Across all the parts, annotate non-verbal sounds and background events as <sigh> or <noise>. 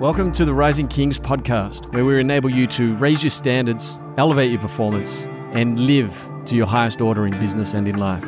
Welcome to the Rising Kings podcast, where we enable you to raise your standards, elevate your performance, and live to your highest order in business and in life.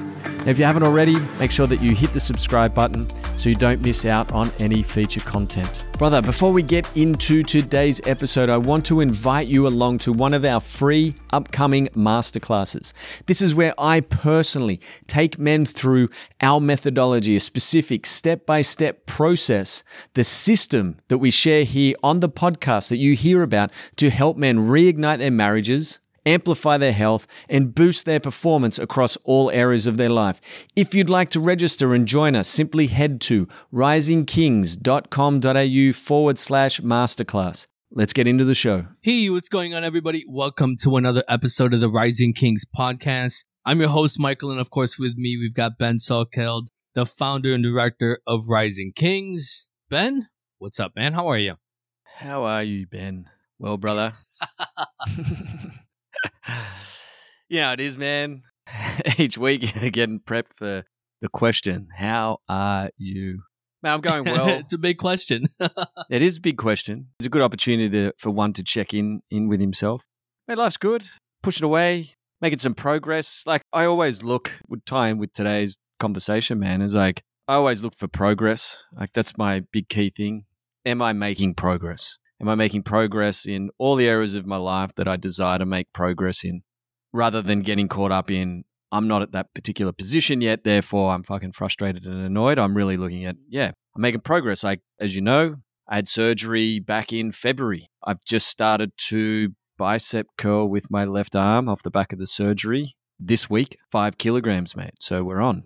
Now, if you haven't already, make sure that you hit the subscribe button so you don't miss out on any feature content. Brother, before we get into today's episode, I want to invite you along to one of our free upcoming masterclasses. This is where I personally take men through our methodology, a specific step by step process, the system that we share here on the podcast that you hear about to help men reignite their marriages amplify their health, and boost their performance across all areas of their life. If you'd like to register and join us, simply head to risingkings.com.au forward slash masterclass. Let's get into the show. Hey, what's going on, everybody? Welcome to another episode of the Rising Kings podcast. I'm your host, Michael, and of course, with me, we've got Ben Salkeld, the founder and director of Rising Kings. Ben, what's up, man? How are you? How are you, Ben? Well, brother. <laughs> <laughs> <laughs> yeah, it is, man. <laughs> Each week, <laughs> getting prepped for the question, How are you? Man, I'm going well. it's a big question. it is a big question. It's a good opportunity to, for one to check in in with himself. Man, life's good. Pushing away, making some progress. Like I always look, would tie in with today's conversation, man. Is like I always look for progress. Like that's my big key thing. Am I making progress? Am I making progress in all the areas of my life that I desire to make progress in? Rather than getting caught up in, I'm not at that particular position yet, therefore I'm fucking frustrated and annoyed. I'm really looking at, yeah, I'm making progress. I, as you know, I had surgery back in February. I've just started to bicep curl with my left arm off the back of the surgery this week, five kilograms, mate. So we're on.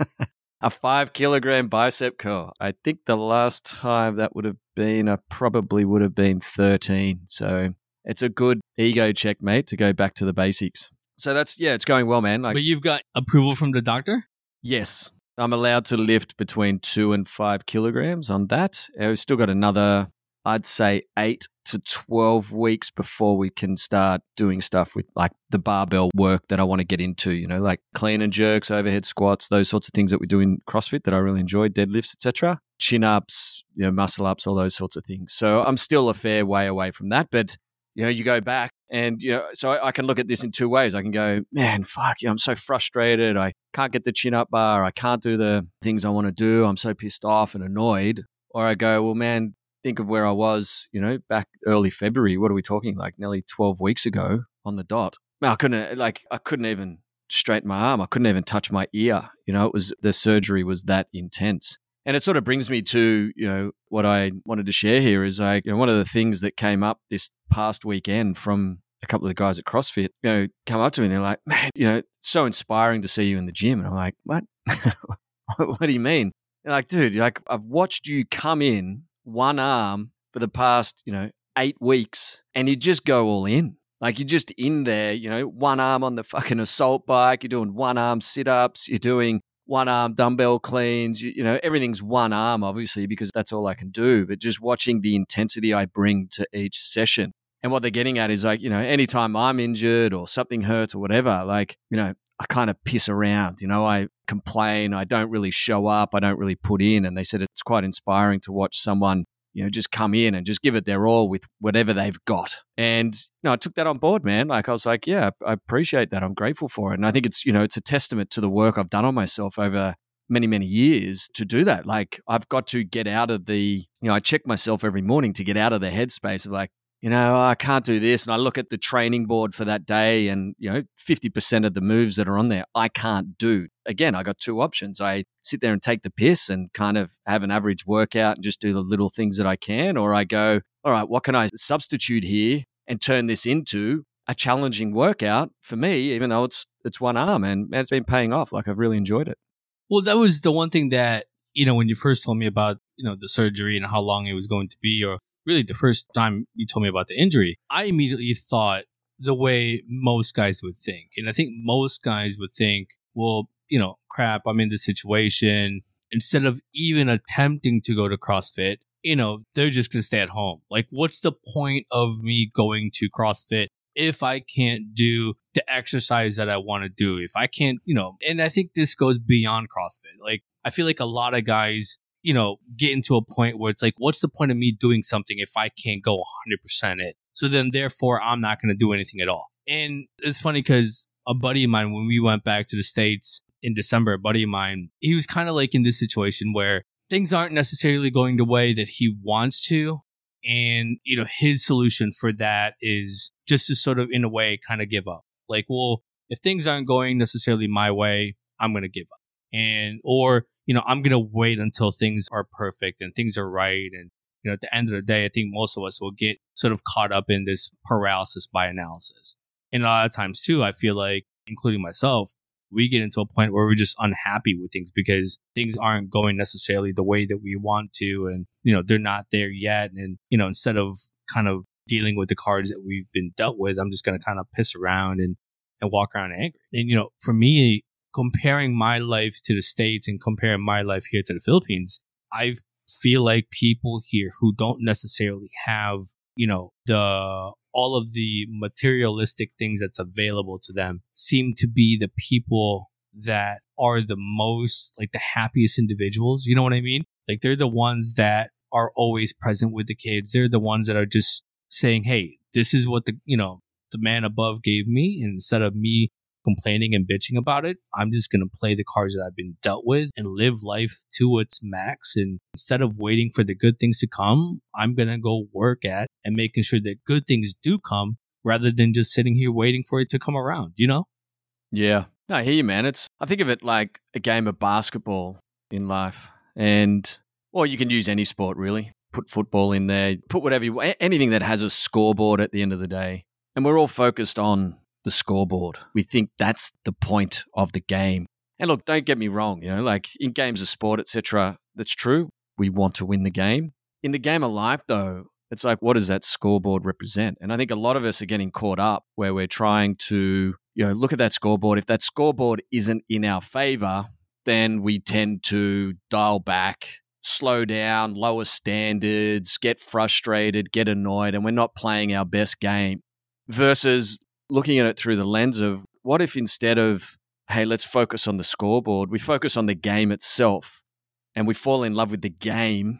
<laughs> a five kilogram bicep curl. I think the last time that would have been, I probably would have been 13. So it's a good ego check, mate, to go back to the basics. So that's, yeah, it's going well, man. Like, but you've got approval from the doctor? Yes. I'm allowed to lift between two and five kilograms on that. Uh, I've still got another I'd say eight to 12 weeks before we can start doing stuff with like the barbell work that I want to get into, you know, like clean and jerks, overhead squats, those sorts of things that we do in CrossFit that I really enjoy, deadlifts, etc. Chin ups, you know, muscle ups, all those sorts of things. So I'm still a fair way away from that, but you know, you go back and, you know, so I, I can look at this in two ways. I can go, man, fuck, you know, I'm so frustrated. I can't get the chin up bar. I can't do the things I want to do. I'm so pissed off and annoyed. Or I go, well, man, think of where I was, you know, back early February. What are we talking? Like nearly 12 weeks ago on the dot. Man, I couldn't, like, I couldn't even straighten my arm. I couldn't even touch my ear. You know, it was the surgery was that intense. And it sort of brings me to, you know, what I wanted to share here is like, you know, one of the things that came up this past weekend from a couple of the guys at CrossFit, you know, come up to me and they're like, man, you know, so inspiring to see you in the gym. And I'm like, what? <laughs> what do you mean? They're like, dude, like I've watched you come in one arm for the past, you know, eight weeks and you just go all in. Like you're just in there, you know, one arm on the fucking assault bike, you're doing one arm sit ups, you're doing one arm dumbbell cleans, you, you, know, everything's one arm, obviously, because that's all I can do. But just watching the intensity I bring to each session. And what they're getting at is like, you know, anytime I'm injured or something hurts or whatever, like, you know, I kind of piss around, you know, I complain, I don't really show up, I don't really put in. And they said it's quite inspiring to watch someone, you know, just come in and just give it their all with whatever they've got. And, you know, I took that on board, man. Like I was like, yeah, I appreciate that. I'm grateful for it. And I think it's, you know, it's a testament to the work I've done on myself over many, many years to do that. Like I've got to get out of the, you know, I check myself every morning to get out of the headspace of like, you know, I can't do this. And I look at the training board for that day and, you know, 50% of the moves that are on there, I can't do. Again, I got two options. I sit there and take the piss and kind of have an average workout and just do the little things that I can. Or I go, all right, what can I substitute here and turn this into a challenging workout for me, even though it's, it's one arm and man, it's been paying off. Like I've really enjoyed it. Well, that was the one thing that, you know, when you first told me about, you know, the surgery and how long it was going to be or really the first time you told me about the injury, I immediately thought the way most guys would think. And I think most guys would think, well, you know, crap, I'm in this situation. Instead of even attempting to go to CrossFit, you know, they're just going to stay at home. Like, what's the point of me going to CrossFit if I can't do the exercise that I want to do? If I can't, you know, and I think this goes beyond CrossFit. Like, I feel like a lot of guys you know, getting to a point where it's like, what's the point of me doing something if I can't go 100% it? So then, therefore, I'm not going to do anything at all. And it's funny because a buddy of mine, when we went back to the States in December, a buddy of mine, he was kind of like in this situation where things aren't necessarily going the way that he wants to. And, you know, his solution for that is just to sort of, in a way, kind of give up. Like, well, if things aren't going necessarily my way, I'm going to give up. And, or, you know, I'm going to wait until things are perfect and things are right. And, you know, at the end of the day, I think most of us will get sort of caught up in this paralysis by analysis. And a lot of times too, I feel like, including myself, we get into a point where we're just unhappy with things because things aren't going necessarily the way that we want to. And, you know, they're not there yet. And, you know, instead of kind of dealing with the cards that we've been dealt with, I'm just going to kind of piss around and, and walk around angry. And, you know, for me, comparing my life to the States and comparing my life here to the Philippines, I feel like people here who don't necessarily have, you know, the all of the materialistic things that's available to them seem to be the people that are the most like the happiest individuals. You know what I mean? Like they're the ones that are always present with the kids. They're the ones that are just saying, Hey, this is what the, you know, the man above gave me. Instead of me complaining and bitching about it. I'm just going to play the cards that I've been dealt with and live life to its max. And instead of waiting for the good things to come, I'm going to go work at and making sure that good things do come rather than just sitting here waiting for it to come around, you know? Yeah. I hear you, man. It's, I think of it like a game of basketball in life. And, or you can use any sport really. Put football in there, put whatever you, anything that has a scoreboard at the end of the day. And we're all focused on the scoreboard. We think that's the point of the game. And look, don't get me wrong, you know, like in games of sport, etc., that's true. We want to win the game. In the game of life, though, it's like, what does that scoreboard represent? And I think a lot of us are getting caught up where we're trying to, you know, look at that scoreboard. If that scoreboard isn't in our favor, then we tend to dial back, slow down, lower standards, get frustrated, get annoyed, and we're not playing our best game. Versus looking at it through the lens of what if instead of, hey, let's focus on the scoreboard, we focus on the game itself and we fall in love with the game,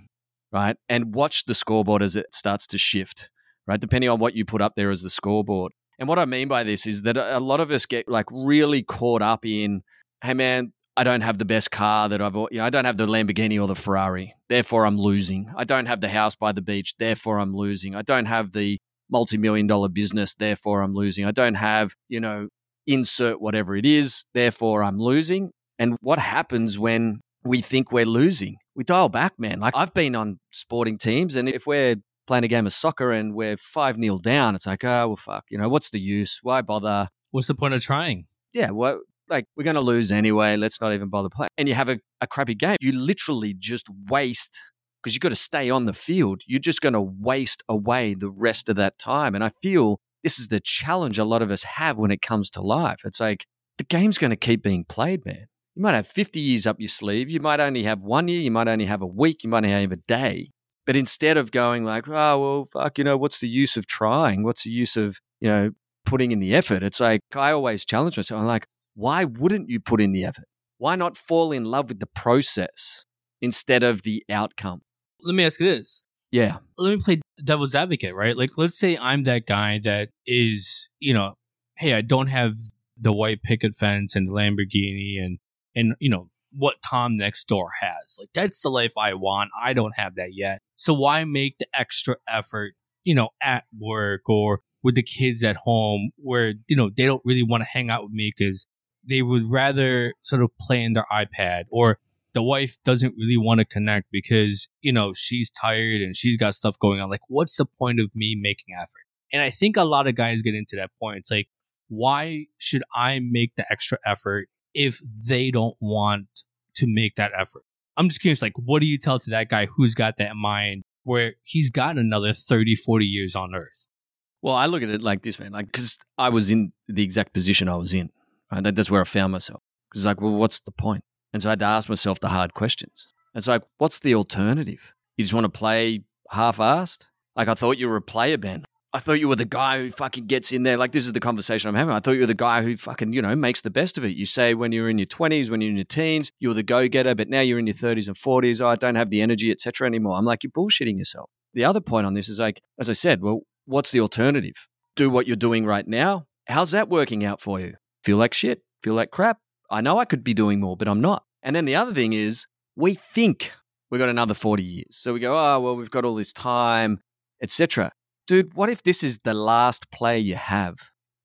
right? And watch the scoreboard as it starts to shift, right? Depending on what you put up there as the scoreboard. And what I mean by this is that a lot of us get like really caught up in, hey, man, I don't have the best car that I've, you know, I don't have the Lamborghini or the Ferrari. Therefore, I'm losing. I don't have the house by the beach. Therefore, I'm losing. I don't have the multi-million dollar business, therefore I'm losing. I don't have, you know, insert whatever it is, therefore I'm losing. And what happens when we think we're losing? We dial back, man. Like I've been on sporting teams, and if we're playing a game of soccer and we're 5 nil down, it's like, oh, well, fuck, you know, what's the use? Why bother? What's the point of trying? Yeah, well, like we're going to lose anyway. Let's not even bother playing. And you have a, a crappy game. You literally just waste because you've got to stay on the field. You're just going to waste away the rest of that time. And I feel this is the challenge a lot of us have when it comes to life. It's like the game's going to keep being played, man. You might have 50 years up your sleeve. You might only have one year. You might only have a week. You might only have a day. But instead of going like, oh, well, fuck, you know, what's the use of trying? What's the use of, you know, putting in the effort? It's like, I always challenge myself. I'm like, why wouldn't you put in the effort? Why not fall in love with the process instead of the outcome? Let me ask you this. Yeah. Let me play devil's advocate, right? Like, let's say I'm that guy that is, you know, hey, I don't have the white picket fence and Lamborghini and, and, you know, what Tom next door has. Like, that's the life I want. I don't have that yet. So why make the extra effort, you know, at work or with the kids at home where, you know, they don't really want to hang out with me because they would rather sort of play in their iPad or the wife doesn't really want to connect because, you know, she's tired and she's got stuff going on. Like, what's the point of me making effort? And I think a lot of guys get into that point. It's like, why should I make the extra effort if they don't want to make that effort? I'm just curious, like, what do you tell to that guy who's got that mind where he's got another 30, 40 years on earth? Well, I look at it like this, man, like, because I was in the exact position I was in. Right? That's where I found myself. Because, like, well, what's the point? And so I had to ask myself the hard questions. And so, like, what's the alternative? You just want to play half assed? Like, I thought you were a player, Ben. I thought you were the guy who fucking gets in there. Like, this is the conversation I'm having. I thought you were the guy who fucking, you know, makes the best of it. You say when you're in your 20s, when you're in your teens, you were the go getter, but now you're in your 30s and 40s. Oh, I don't have the energy, etc. anymore. I'm like, you're bullshitting yourself. The other point on this is like, as I said, well, what's the alternative? Do what you're doing right now. How's that working out for you? Feel like shit? Feel like crap? I know I could be doing more, but I'm not. And then the other thing is, we think we've got another 40 years. So we go, oh, well, we've got all this time, etc. Dude, what if this is the last play you have?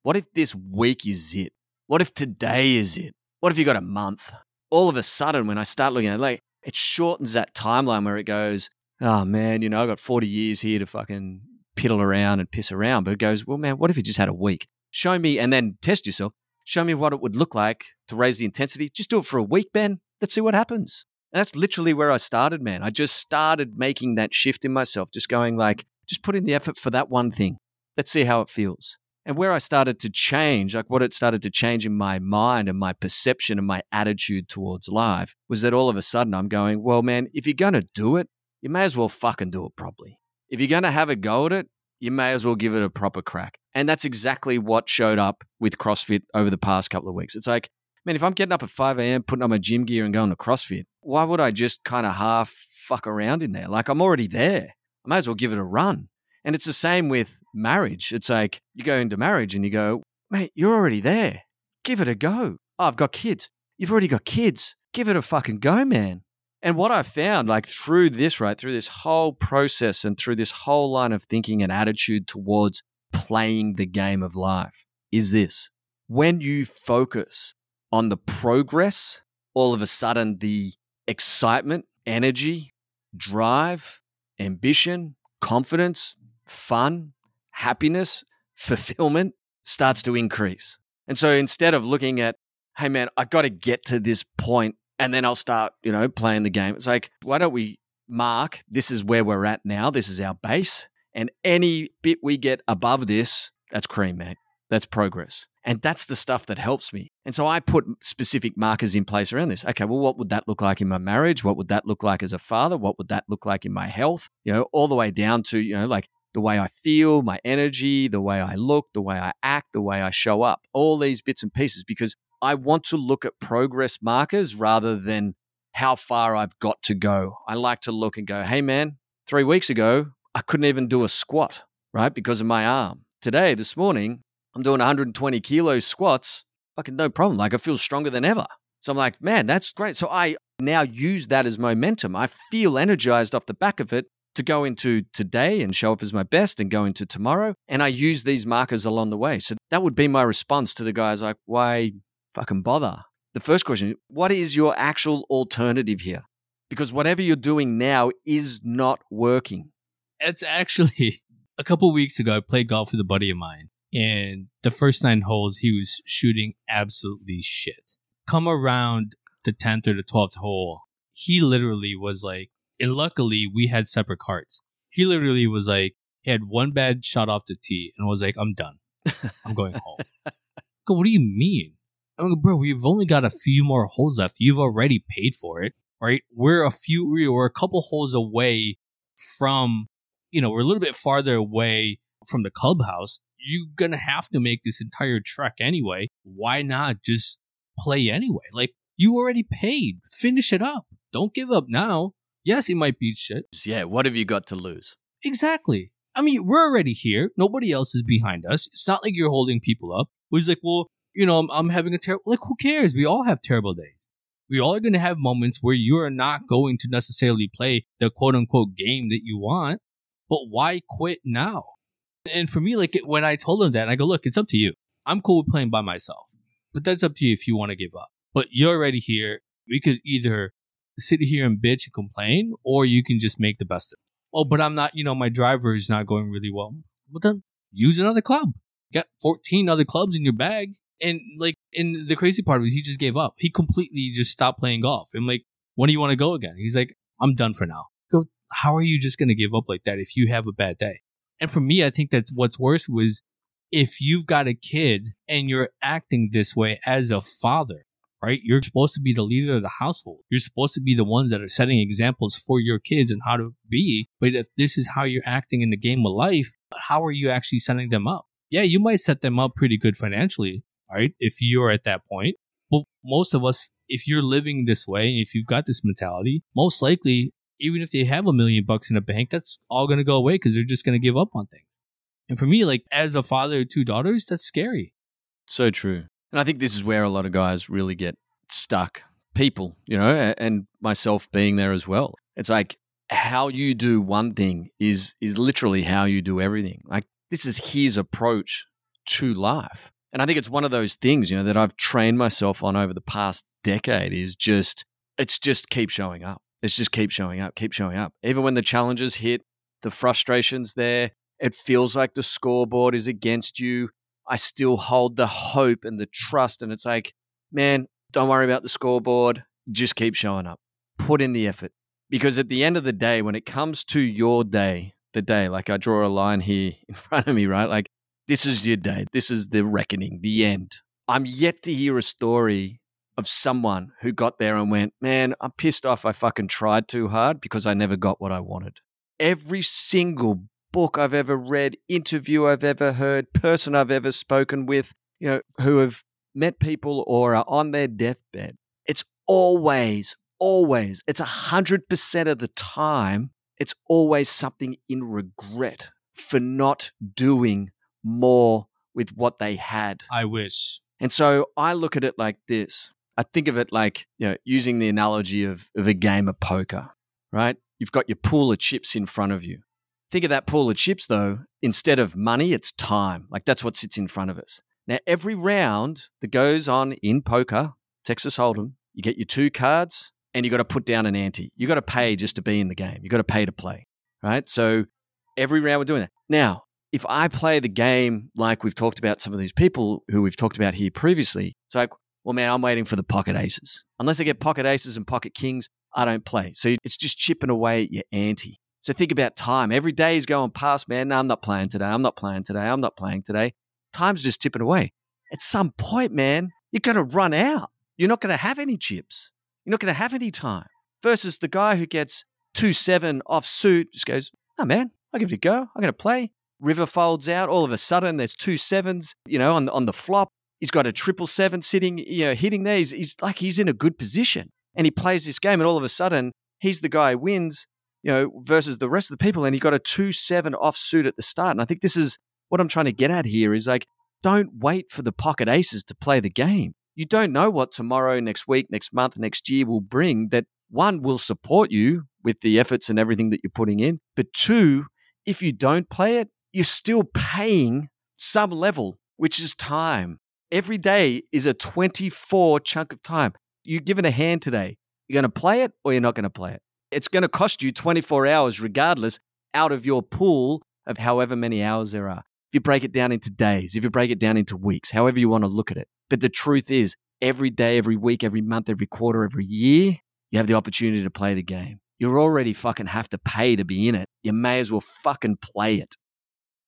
What if this week is it? What if today is it? What if you got a month? All of a sudden, when I start looking at it, like, it shortens that timeline where it goes, oh man, you know, I've got 40 years here to fucking piddle around and piss around. But it goes, well, man, what if you just had a week? Show me and then test yourself. Show me what it would look like to raise the intensity. Just do it for a week, Ben. Let's see what happens. And that's literally where I started, man. I just started making that shift in myself, just going like, just put in the effort for that one thing. Let's see how it feels. And where I started to change, like what it started to change in my mind and my perception and my attitude towards life, was that all of a sudden I'm going, well, man, if you're going to do it, you may as well fucking do it properly. If you're going to have a go at it, you may as well give it a proper crack. And that's exactly what showed up with CrossFit over the past couple of weeks. It's like, man, if I'm getting up at 5 a.m., putting on my gym gear and going to CrossFit, why would I just kind of half fuck around in there? Like, I'm already there. I may as well give it a run. And it's the same with marriage. It's like you go into marriage and you go, mate, you're already there. Give it a go. Oh, I've got kids. You've already got kids. Give it a fucking go, man. And what I found, like through this, right, through this whole process and through this whole line of thinking and attitude towards playing the game of life, is this. When you focus on the progress, all of a sudden the excitement, energy, drive, ambition, confidence, fun, happiness, <laughs> fulfillment starts to increase. And so instead of looking at, hey man, I got to get to this point and then I'll start, you know, playing the game. It's like, why don't we mark this is where we're at now? This is our base. And any bit we get above this, that's cream, mate. That's progress. And that's the stuff that helps me. And so I put specific markers in place around this. Okay, well, what would that look like in my marriage? What would that look like as a father? What would that look like in my health? You know, all the way down to, you know, like the way I feel, my energy, the way I look, the way I act, the way I show up, all these bits and pieces, because I want to look at progress markers rather than how far I've got to go. I like to look and go, hey, man, three weeks ago, I couldn't even do a squat, right? Because of my arm. Today, this morning, I'm doing 120 kilo squats. Fucking no problem. Like I feel stronger than ever. So I'm like, man, that's great. So I now use that as momentum. I feel energized off the back of it to go into today and show up as my best and go into tomorrow. And I use these markers along the way. So that would be my response to the guys like, why fucking bother? The first question what is your actual alternative here? Because whatever you're doing now is not working. It's actually <laughs> a couple weeks ago, I played golf with a buddy of mine. And the first nine holes, he was shooting absolutely shit. Come around the 10th or the 12th hole, he literally was like, and luckily we had separate carts. He literally was like, he had one bad shot off the tee and was like, I'm done. I'm going home. <laughs> go, what do you mean? I'm like, bro, we've only got a few more holes left. You've already paid for it, right? We're a few, we're a couple holes away from, you know, we're a little bit farther away from the clubhouse. You're going to have to make this entire trek anyway. Why not just play anyway? Like, you already paid. Finish it up. Don't give up now. Yes, it might be shit. Yeah, what have you got to lose? Exactly. I mean, we're already here. Nobody else is behind us. It's not like you're holding people up. He's like, well, you know, I'm, I'm having a terrible, like, who cares? We all have terrible days. We all are going to have moments where you are not going to necessarily play the quote unquote game that you want, but why quit now? And for me, like, when I told him that, I go, look, it's up to you. I'm cool with playing by myself, but that's up to you if you want to give up. But you're already here. We could either sit here and bitch and complain, or you can just make the best of it. Oh, but I'm not, you know, my driver is not going really well. Well, then use another club. You got 14 other clubs in your bag and like, and the crazy part was he just gave up. He completely just stopped playing golf. I'm like, when do you want to go again? He's like, I'm done for now. Go, how are you just going to give up like that if you have a bad day? And for me, I think that's what's worse was if you've got a kid and you're acting this way as a father, right? You're supposed to be the leader of the household. You're supposed to be the ones that are setting examples for your kids and how to be. But if this is how you're acting in the game of life, how are you actually setting them up? Yeah, you might set them up pretty good financially, right? If you're at that point. But most of us, if you're living this way and if you've got this mentality, most likely, even if they have a million bucks in a bank, that's all going to go away because they're just going to give up on things. And for me, like as a father of two daughters, that's scary. So true. And I think this is where a lot of guys really get stuck. People, you know, and myself being there as well. It's like how you do one thing is is literally how you do everything. Like this is his approach to life. And I think it's one of those things, you know, that I've trained myself on over the past decade is just it's just keep showing up. It's just keep showing up, keep showing up. Even when the challenges hit, the frustrations there, it feels like the scoreboard is against you. I still hold the hope and the trust. And it's like, man, don't worry about the scoreboard. Just keep showing up. Put in the effort. Because at the end of the day, when it comes to your day, the day, like I draw a line here <laughs> in front of me, right? Like, this is your day. This is the reckoning, the end. I'm yet to hear a story of someone who got there and went, man, I'm pissed off I fucking tried too hard because I never got what I wanted. Every single book I've ever read, interview I've ever heard, person I've ever spoken with, you know, who have met people or are on their deathbed. It's always, always, it's a hundred percent of the time, it's always something in regret for not doing more with what they had. I wish. And so I look at it like this. I think of it like, you know, using the analogy of, of a game of poker, right? You've got your pool of chips in front of you. Think of that pool of chips, though. Instead of money, it's time. Like that's what sits in front of us. Now, every round that goes on in poker, Texas Hold'em, you get your two cards and you got to put down an ante. You got to pay just to be in the game. You got to pay to play, right? So every round we're doing that. Now, if I play the game like we've talked about some of these people who we've talked about here previously, it's like, well, man, I'm waiting for the pocket aces. Unless I get pocket aces and pocket kings, I don't play. So it's just chipping away at your ante. So think about time. Every day is going past, man. No, I'm not playing today. I'm not playing today. I'm not playing today. Time's just tipping away. At some point, man, you're going to run out. You're not going to have any chips. You're not going to have any time. Versus the guy who gets 2 7 off suit, just goes, oh, man, I'll give it a go. I'm going to play. River folds out. All of a sudden, there's two sevens, you know, on the, on the flop. He's got a triple seven sitting, you know, hitting there. He's, he's like he's in a good position. And he plays this game, and all of a sudden, he's the guy who wins you know, versus the rest of the people. And he got a 2 7 offsuit at the start. And I think this is what I'm trying to get at here is like, don't wait for the pocket aces to play the game. You don't know what tomorrow, next week, next month, next year will bring that one will support you with the efforts and everything that you're putting in. But two, if you don't play it, you're still paying some level, which is time. Every day is a 24 chunk of time. You're given a hand today. You're going to play it or you're not going to play it it's going to cost you 24 hours regardless out of your pool of however many hours there are. If you break it down into days, if you break it down into weeks, however you want to look at it. But the truth is, every day, every week, every month, every quarter, every year, you have the opportunity to play the game. You already fucking have to pay to be in it. You may as well fucking play it.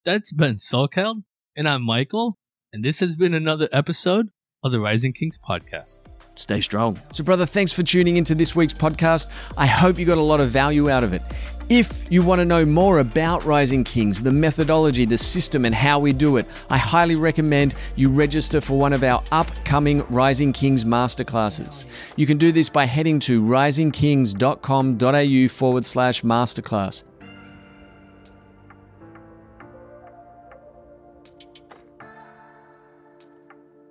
That's Ben Salkeld, and I'm Michael, and this has been another episode of the Rising Kings podcast stay strong. So, brother, thanks for tuning into this week's podcast. I hope you got a lot of value out of it. If you want to know more about Rising Kings, the methodology, the system, and how we do it, I highly recommend you register for one of our upcoming Rising Kings masterclasses. You can do this by heading to risingkings.com.au forward slash masterclass.